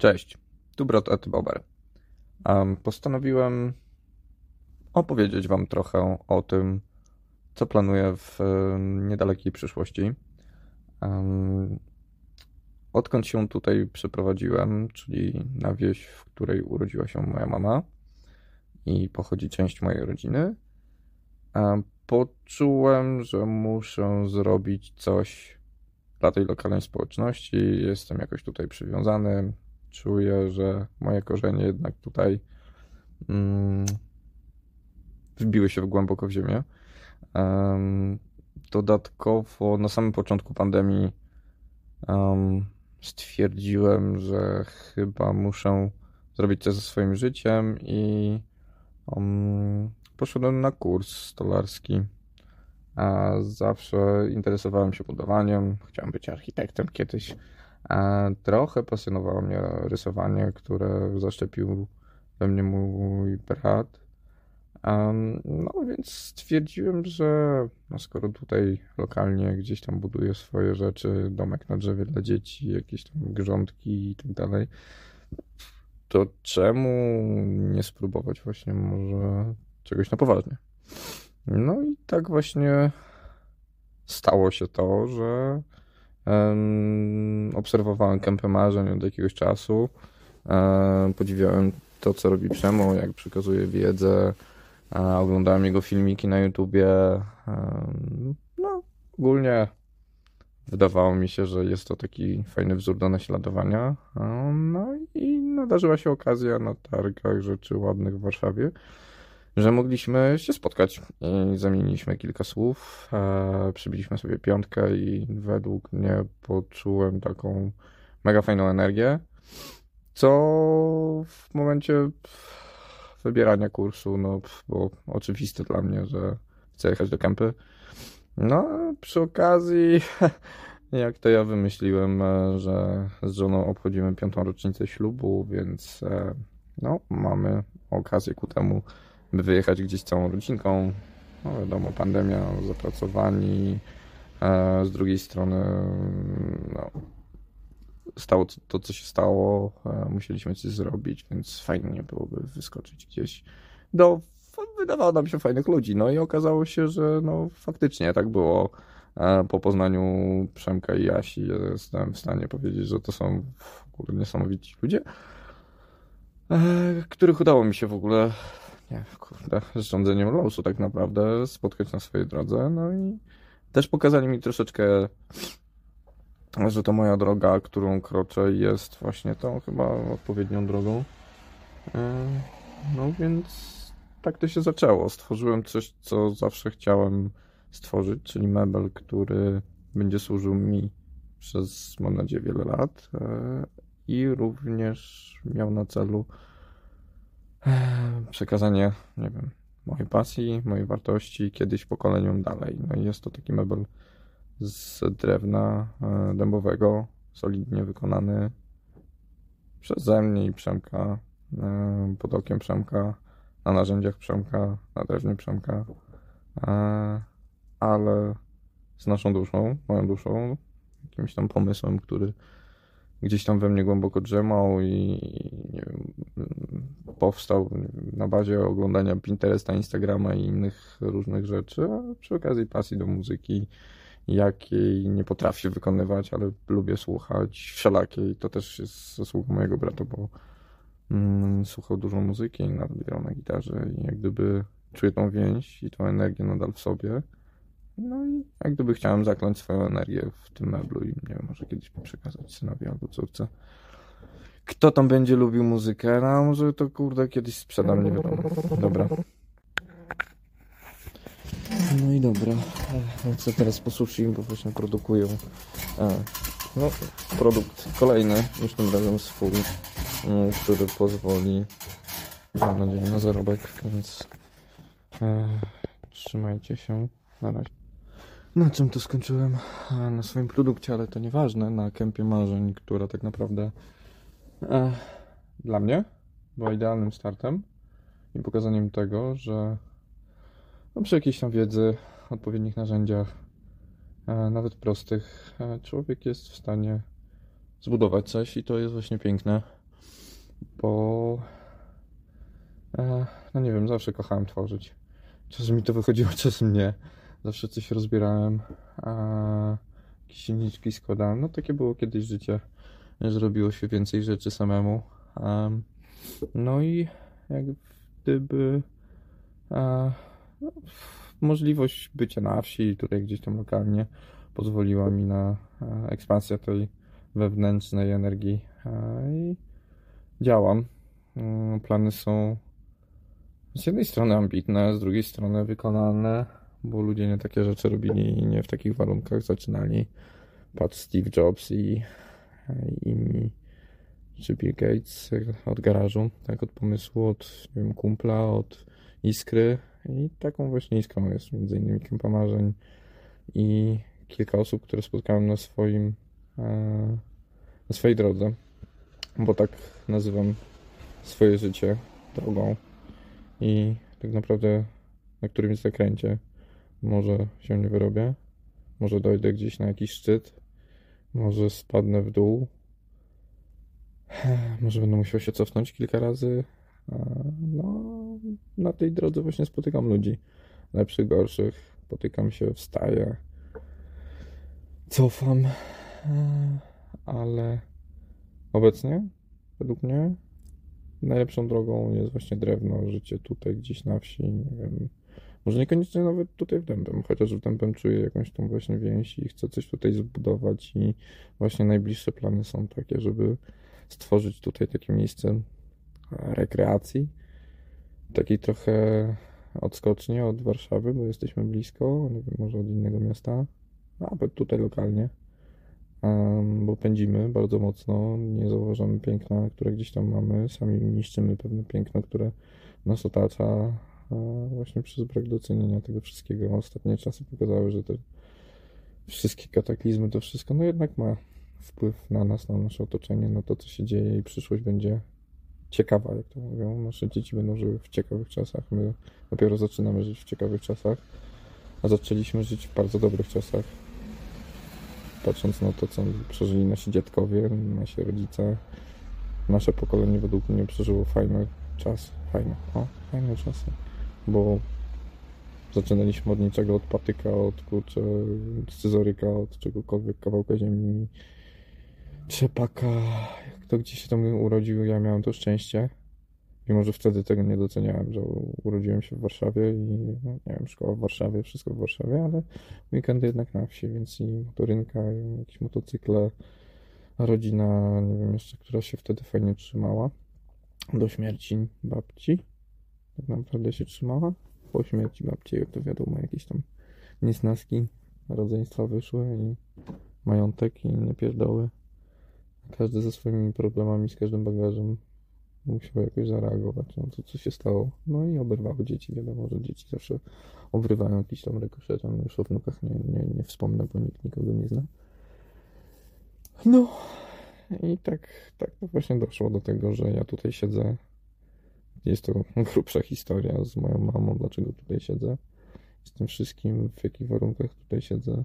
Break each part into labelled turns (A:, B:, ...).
A: Cześć, tu Brot Bober. Um, postanowiłem opowiedzieć Wam trochę o tym, co planuję w niedalekiej przyszłości. Odkąd się tutaj przeprowadziłem, czyli na wieś, w której urodziła się moja mama i pochodzi część mojej rodziny, poczułem, że muszę zrobić coś dla tej lokalnej społeczności. Jestem jakoś tutaj przywiązany. Czuję, że moje korzenie jednak tutaj mm, wbiły się głęboko w ziemię. Um, dodatkowo na samym początku pandemii um, stwierdziłem, że chyba muszę zrobić coś ze swoim życiem i um, poszedłem na kurs stolarski. A zawsze interesowałem się budowaniem, chciałem być architektem kiedyś. Trochę pasjonowało mnie rysowanie, które zaszczepił we mnie mój brat. No więc stwierdziłem, że no skoro tutaj lokalnie gdzieś tam buduję swoje rzeczy, domek na drzewie dla dzieci, jakieś tam grządki i tak dalej, to czemu nie spróbować właśnie może czegoś na poważnie? No i tak właśnie stało się to, że obserwowałem kępę marzeń od jakiegoś czasu. Podziwiałem to, co robi Przemo, jak przekazuje wiedzę. Oglądałem jego filmiki na YouTubie. no, ogólnie wydawało mi się, że jest to taki fajny wzór do naśladowania. No i nadarzyła się okazja na targach rzeczy ładnych w Warszawie że mogliśmy się spotkać i zamieniliśmy kilka słów, e, przybiliśmy sobie piątkę i według mnie poczułem taką mega fajną energię, co w momencie wybierania kursu no, było oczywiste dla mnie, że chcę jechać do kempy. No, przy okazji, jak to ja wymyśliłem, e, że z żoną obchodzimy piątą rocznicę ślubu, więc e, no, mamy okazję ku temu by wyjechać gdzieś całą rodzinką. No wiadomo, pandemia, zapracowani. E, z drugiej strony, no, stało to, co się stało, e, musieliśmy coś zrobić, więc fajnie byłoby wyskoczyć gdzieś do, wydawało nam się, fajnych ludzi. No i okazało się, że no, faktycznie tak było. E, po poznaniu Przemka i Jasi jestem w stanie powiedzieć, że to są w ogóle niesamowici ludzie, których udało mi się w ogóle nie, kurde, z rządzeniem losu tak naprawdę spotkać na swojej drodze. No i też pokazali mi troszeczkę, że to moja droga, którą kroczę, jest właśnie tą chyba odpowiednią drogą. E, no więc tak to się zaczęło. Stworzyłem coś, co zawsze chciałem stworzyć, czyli mebel, który będzie służył mi przez, mam nadzieję, wiele lat e, i również miał na celu przekazanie, nie wiem, mojej pasji, mojej wartości kiedyś pokoleniom dalej. No i jest to taki mebel z drewna e, dębowego, solidnie wykonany przeze mnie i Przemka, e, pod okiem Przemka, na narzędziach Przemka, na drewnie Przemka, e, ale z naszą duszą, moją duszą, jakimś tam pomysłem, który gdzieś tam we mnie głęboko drzemał i nie wiem, powstał na bazie oglądania Pinteresta, Instagrama i innych różnych rzeczy, a przy okazji pasji do muzyki, jakiej nie potrafię wykonywać, ale lubię słuchać wszelakiej. To też jest zasługa mojego brata, bo mm, słuchał dużo muzyki, nawet grał na gitarze i jak gdyby czuję tą więź i tą energię nadal w sobie. No i jak gdyby chciałem zakląć swoją energię w tym meblu i nie wiem, może kiedyś przekazać synowi albo córce. Kto tam będzie lubił muzykę? No może to kurde kiedyś sprzedam, nie wiadomo. Dobra. No i dobra. Chcę teraz posłuchać, bo właśnie produkują. A, no, produkt kolejny, już tym razem swój, mm, który pozwoli, mam nadzieję, na zarobek, więc e, trzymajcie się. Na razie. Na czym to skończyłem? Na swoim produkcie, ale to nieważne, na kępie marzeń, która tak naprawdę e, dla mnie była idealnym startem i pokazaniem tego, że no, przy jakiejś tam wiedzy, odpowiednich narzędziach, e, nawet prostych, e, człowiek jest w stanie zbudować coś i to jest właśnie piękne. bo e, no nie wiem, zawsze kochałem tworzyć. Czasem mi to wychodziło, czasem nie. Zawsze coś rozbierałem, a jakieś silniczki składałem. No takie było kiedyś życie, że robiło się więcej rzeczy samemu. Em, no i jak gdyby e, no, możliwość bycia na wsi, tutaj gdzieś tam lokalnie, pozwoliła mi na e, ekspansję tej wewnętrznej energii e, i działam. Mm, Plany są z jednej strony ambitne, z drugiej strony wykonalne, bo ludzie nie takie rzeczy robili i nie w takich warunkach zaczynali. Patrz Steve Jobs i, inni, czy Bill Gates od garażu, tak od pomysłu, od nie wiem, kumpla, od iskry i taką właśnie iskrą jest między innymi Kępa Marzeń i kilka osób, które spotkałem na swoim e, na swojej drodze, bo tak nazywam swoje życie drogą i tak naprawdę na którymś zakręcie może się nie wyrobię, może dojdę gdzieś na jakiś szczyt, może spadnę w dół, może będę musiał się cofnąć kilka razy. No, na tej drodze właśnie spotykam ludzi, lepszych, gorszych, spotykam się, wstaję, cofam, ale obecnie, według mnie, najlepszą drogą jest właśnie drewno, życie tutaj gdzieś na wsi, nie wiem, może niekoniecznie nawet tutaj w Dębem, chociaż w Dębem czuję jakąś tą właśnie więź i chcę coś tutaj zbudować i właśnie najbliższe plany są takie, żeby stworzyć tutaj takie miejsce rekreacji, takiej trochę odskocznie od Warszawy, bo jesteśmy blisko, nie wiem, może od innego miasta, nawet tutaj lokalnie, bo pędzimy bardzo mocno, nie zauważamy piękna, które gdzieś tam mamy, sami niszczymy pewne piękno, które nas otacza, właśnie przez brak docenienia tego wszystkiego. Ostatnie czasy pokazały, że te wszystkie kataklizmy, to wszystko, no jednak ma wpływ na nas, na nasze otoczenie, na to, co się dzieje i przyszłość będzie ciekawa, jak to mówią. Nasze dzieci będą żyły w ciekawych czasach, my dopiero zaczynamy żyć w ciekawych czasach, a zaczęliśmy żyć w bardzo dobrych czasach. Patrząc na to, co przeżyli nasi dziadkowie, nasi rodzice, nasze pokolenie według mnie przeżyło fajny czas, fajne, o, fajne czasy, bo zaczynaliśmy od niczego, od patyka, od kurczę, scyzoryka, od czegokolwiek, kawałka ziemi, trzepaka, to gdzieś się tam urodził, ja miałem to szczęście, mimo że wtedy tego nie doceniałem, że urodziłem się w Warszawie i no, nie wiem, szkoła w Warszawie, wszystko w Warszawie, ale weekendy jednak na wsi, więc i motorynka, i jakieś motocykle, rodzina, nie wiem jeszcze, która się wtedy fajnie trzymała. Do śmierci babci, tak naprawdę się trzymała, po śmierci babci, jak to wiadomo, jakieś tam niesnaski rodzeństwa wyszły i majątek i inne pierdoły. Każdy ze swoimi problemami, z każdym bagażem musiał jakoś zareagować na to, co się stało. No i oberwały dzieci. Wiadomo, że dzieci zawsze obrywają jakiś tam rykoszetem. Już o wnukach nie, nie, nie wspomnę, bo nikt nikogo nie zna. No i tak, tak właśnie doszło do tego, że ja tutaj siedzę. Jest to grubsza historia z moją mamą, dlaczego tutaj siedzę. Z tym wszystkim, w jakich warunkach tutaj siedzę.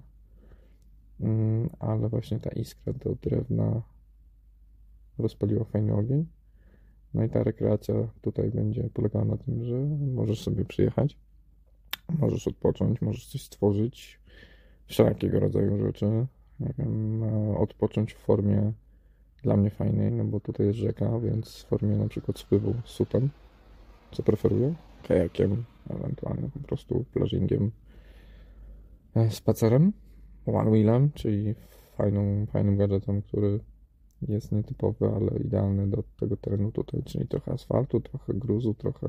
A: Mm, ale właśnie ta iskra do drewna rozpaliła fajny ogień. No i ta rekreacja tutaj będzie polegała na tym, że możesz sobie przyjechać, możesz odpocząć, możesz coś stworzyć, wszelkiego rodzaju rzeczy. Wiem, e, odpocząć w formie dla mnie fajnej, no bo tutaj jest rzeka, więc w formie na przykład spływu z sutem, co preferuję, kajakiem, ewentualnie po prostu plażingiem, e, spacerem, one wheelem, czyli fajną, fajnym gadżetem, który jest nietypowy, ale idealny do tego terenu tutaj, czyli trochę asfaltu, trochę gruzu, trochę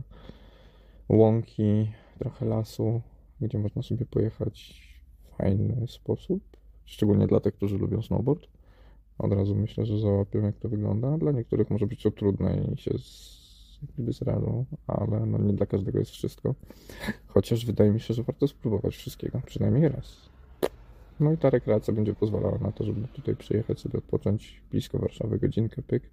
A: łąki, trochę lasu, gdzie można sobie pojechać w fajny sposób, szczególnie dla tych, którzy lubią snowboard. Od razu myślę, że załapią, jak to wygląda. Dla niektórych może być to trudne i się jakby zradzą, ale no nie dla każdego jest wszystko. Chociaż wydaje mi się, że warto spróbować wszystkiego, przynajmniej raz. No i ta rekreacja będzie pozwalała na to, żeby tutaj przyjechać sobie odpocząć blisko Warszawy, godzinkę pyk.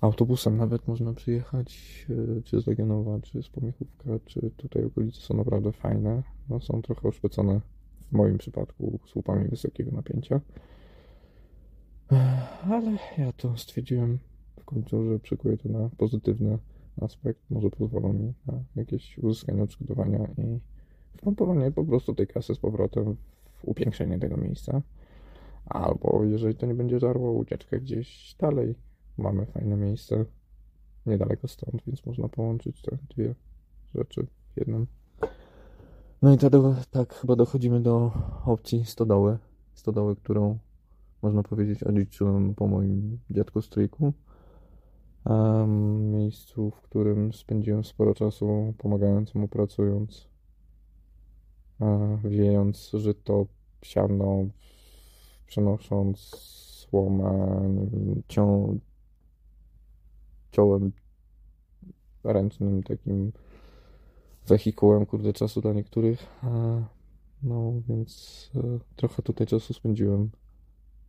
A: Autobusem nawet można przyjechać, e, czy z Legionowa, czy z Pomiechówka, czy tutaj okolice są naprawdę fajne. No, są trochę oszpecone w moim przypadku słupami wysokiego napięcia. Ale ja to stwierdziłem końcu, że przykuję to na pozytywny aspekt, może pozwolą mi na jakieś uzyskanie odszkodowania i wpompowanie po prostu tej kasy z powrotem w upiększenie tego miejsca. Albo jeżeli to nie będzie żarło, ucieczkę gdzieś dalej. Mamy fajne miejsce niedaleko stąd, więc można połączyć te dwie rzeczy w jednym. No i tak, tak chyba dochodzimy do opcji stodoły. Stodoły, którą można powiedzieć odziedziczyłem po moim dziadku stryjku. Miejscu, w którym spędziłem sporo czasu pomagając mu pracując, wiejąc żyto, siano, przenosząc słomę, cią, ciołem ręcznym takim wehikułem, kurde, czasu dla niektórych. No, więc e, trochę tutaj czasu spędziłem.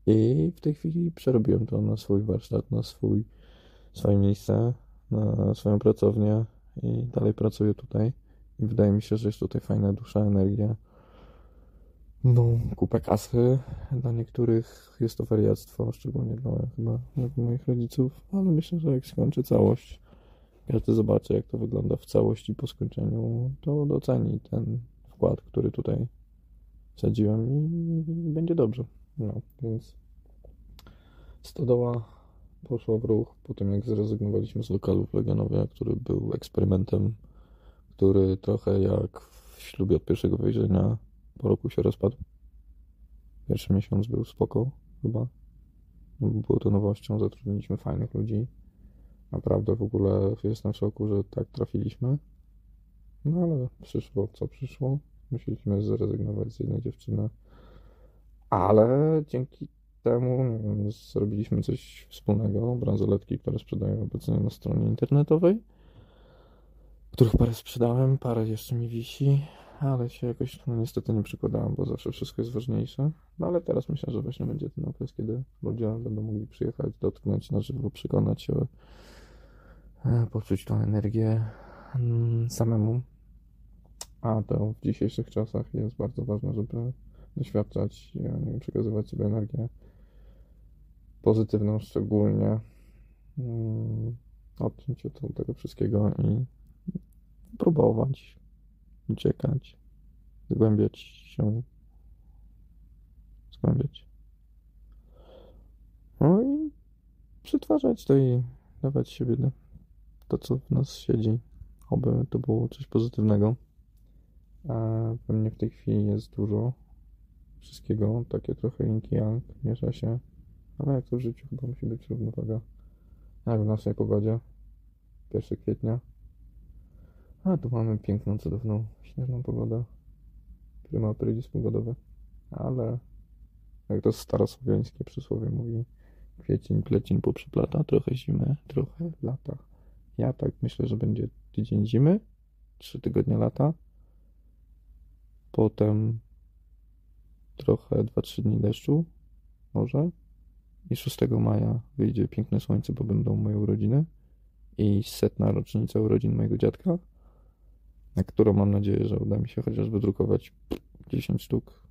A: I w tej chwili przerobiłem to na swój warsztat, na swój, swoje miejsce, na swoją pracownię i dalej pracuję tutaj. I wydaje mi się, że jest tutaj fajna dusza, energia. No, kupę kasy. Dla niektórych jest to wariactwo, szczególnie dla chyba dla moich rodziców, ale myślę, że jak skończy całość, każdy zobaczy, jak to wygląda w całości po skończeniu, to doceni ten wkład, który tutaj wsadziłem i będzie dobrze. No, więc stodoła poszła w ruch po tym, jak zrezygnowaliśmy z lokalu w który był eksperymentem, który trochę jak w ślubie od pierwszego wejrzenia po roku się rozpadł. Pierwszy miesiąc był spoko, chyba. Było to nowością, zatrudniliśmy fajnych ludzi. Naprawdę w ogóle jestem w szoku, że tak trafiliśmy. No ale przyszło co przyszło. Musieliśmy zrezygnować z jednej dziewczyny. Ale dzięki temu zrobiliśmy coś wspólnego. Bransoletki, które sprzedają obecnie na stronie internetowej. Których parę sprzedałem, parę jeszcze mi wisi ale się jakoś no, niestety nie przykładałem, bo zawsze wszystko jest ważniejsze. No ale teraz myślę, że właśnie będzie ten okres, kiedy ludzie będą mogli przyjechać, dotknąć na żywo, przekonać się, e, poczuć tą energię mm, samemu. A to w dzisiejszych czasach jest bardzo ważne, żeby doświadczać, nie wiem, przekazywać sobie energię pozytywną szczególnie, mm, odciąć od tego wszystkiego i próbować uciekać, zgłębiać się, zgłębiać. No i przetwarzać to i dawać siebie to, co w nas siedzi, oby to było coś pozytywnego. A we mnie w tej chwili jest dużo wszystkiego, takie trochę yin yang, miesza się, ale jak to w życiu chyba musi być równowaga. Jak w naszej pogodzie, 1 kwietnia, a tu mamy piękną, cudowną, śnieżną pogodę. Prima aprilis pogodowy. Ale jak to starosłowiańskie przysłowie mówi, kwiecień, plecień poprzyplata, trochę zimy, trochę lata. Ja tak myślę, że będzie tydzień zimy, trzy tygodnie lata, potem trochę 2-3 dni deszczu, może, i 6 maja wyjdzie piękne słońce, bo będą moje urodziny i setna rocznica urodzin mojego dziadka na którą mam nadzieję, że uda mi się chociaż wydrukować 10 sztuk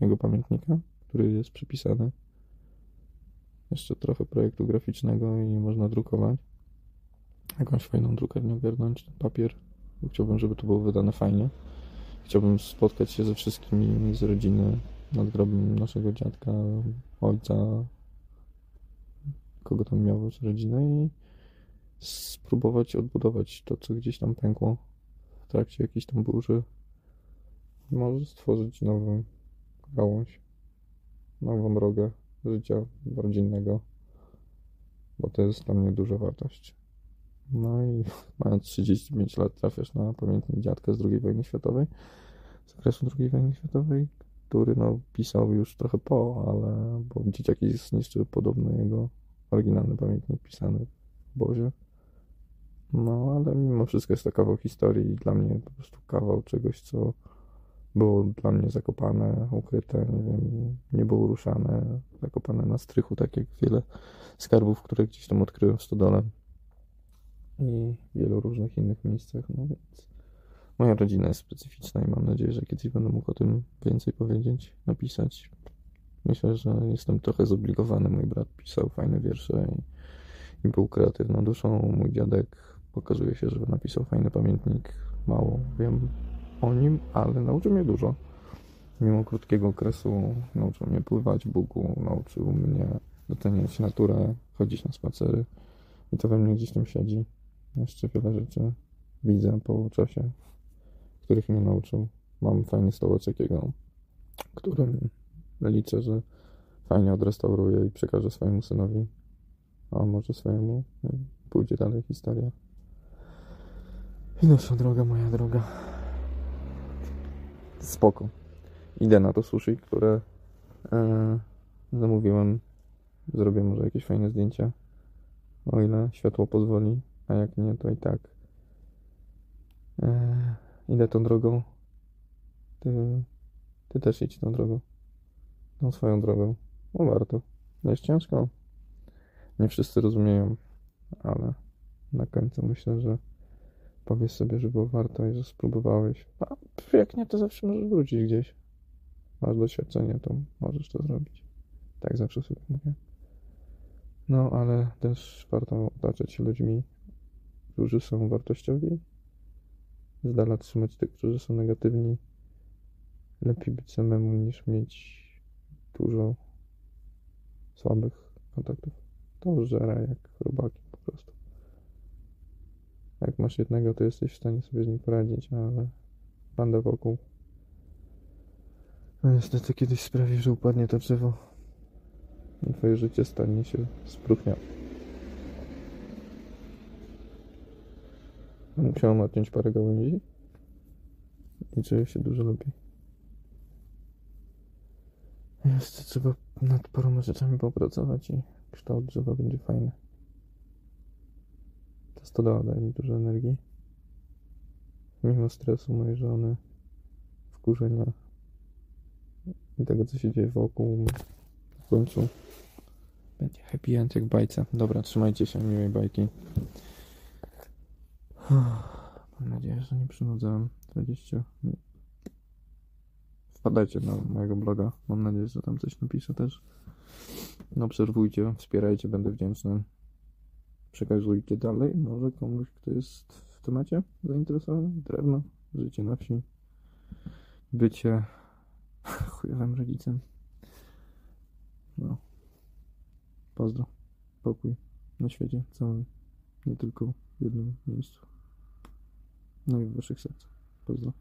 A: jego pamiętnika, który jest przypisany. Jeszcze trochę projektu graficznego i można drukować. Jakąś fajną drukarnię ogarnąć, ten papier. Chciałbym, żeby to było wydane fajnie. Chciałbym spotkać się ze wszystkimi z rodziny nad grobem naszego dziadka, ojca, kogo tam miał z rodziny i spróbować odbudować to, co gdzieś tam pękło w trakcie jakiejś tam burzy może stworzyć nową gałąź, nową drogę życia rodzinnego, bo to jest dla mnie duża wartość. No i mając 35 lat trafiasz na pamiętnik dziadka z II wojny światowej, z okresu II wojny światowej, który no pisał już trochę po, ale bo dzieciaki zniszczyły podobno jego oryginalny pamiętnik pisany w obozie. No, ale mimo wszystko jest to kawał historii i dla mnie po prostu kawał czegoś, co było dla mnie zakopane, ukryte, nie wiem, nie było ruszane, zakopane na strychu, tak jak wiele skarbów, które gdzieś tam odkryłem w stodole i wielu różnych innych miejscach, no więc moja rodzina jest specyficzna i mam nadzieję, że kiedyś będę mógł o tym więcej powiedzieć, napisać. Myślę, że jestem trochę zobligowany, mój brat pisał fajne wiersze i i był kreatywną duszą. Mój dziadek pokazuje się, że napisał fajny pamiętnik. Mało wiem o nim, ale nauczył mnie dużo. Mimo krótkiego okresu nauczył mnie pływać w Bugu, nauczył mnie doceniać naturę, chodzić na spacery i to we mnie gdzieś tam siedzi. Jeszcze wiele rzeczy widzę po czasie, których mnie nauczył. Mam fajny stołeczek jego, którym liczę, że fajnie odrestauruję i przekażę swojemu synowi, a może swojemu pójdzie dalej historia. I nasza droga, moja droga. Spoko. Idę na to sushi, które e, zamówiłem. Zrobię może jakieś fajne zdjęcia. O ile światło pozwoli, a jak nie, to i tak. E, idę tą drogą. Ty, ty też idź tą drogą. Tą swoją drogą. No warto. Jest ciężko. Nie wszyscy rozumieją, ale na końcu myślę, że powiesz sobie, że było warto i że spróbowałeś. A jak nie, to zawsze możesz wrócić gdzieś. Masz doświadczenie, to możesz to zrobić. Tak zawsze sobie mówię. No, ale też warto otaczać się ludźmi, którzy są wartościowi. Z dala trzymać tych, którzy są negatywni. Lepiej być samemu niż mieć dużo słabych kontaktów. To żera jak robaki po prostu. Jak masz jednego, to jesteś w stanie sobie z nim poradzić, ale banda wokół. No niestety kiedyś sprawi, że upadnie to drzewo. I twoje życie stanie się spróchniałe. Musiałem odciąć parę gałęzi i czuję się dużo lepiej. Jeszcze trzeba nad paroma rzeczami popracować i kształt drzewa będzie fajny. Ta stodoła daje mi dużo energii. Mimo stresu mojej żony, wkurzenia i tego, co się dzieje wokół, w końcu będzie happy end jak bajce. Dobra, trzymajcie się, miłej bajki. Mam nadzieję, że nie przynudzałem 20 minut. Wpadajcie na mojego bloga. Mam nadzieję, że tam coś napiszę też. No, obserwujcie, wspierajcie, będę wdzięczny. Przekazujcie dalej, może komuś, kto jest w temacie zainteresowany. Drewno, życie na wsi, bycie chujowym rodzicem. No. Pozdro. Pokój na świecie całym, nie tylko w jednym miejscu. No i w waszych sercach. Pozdro.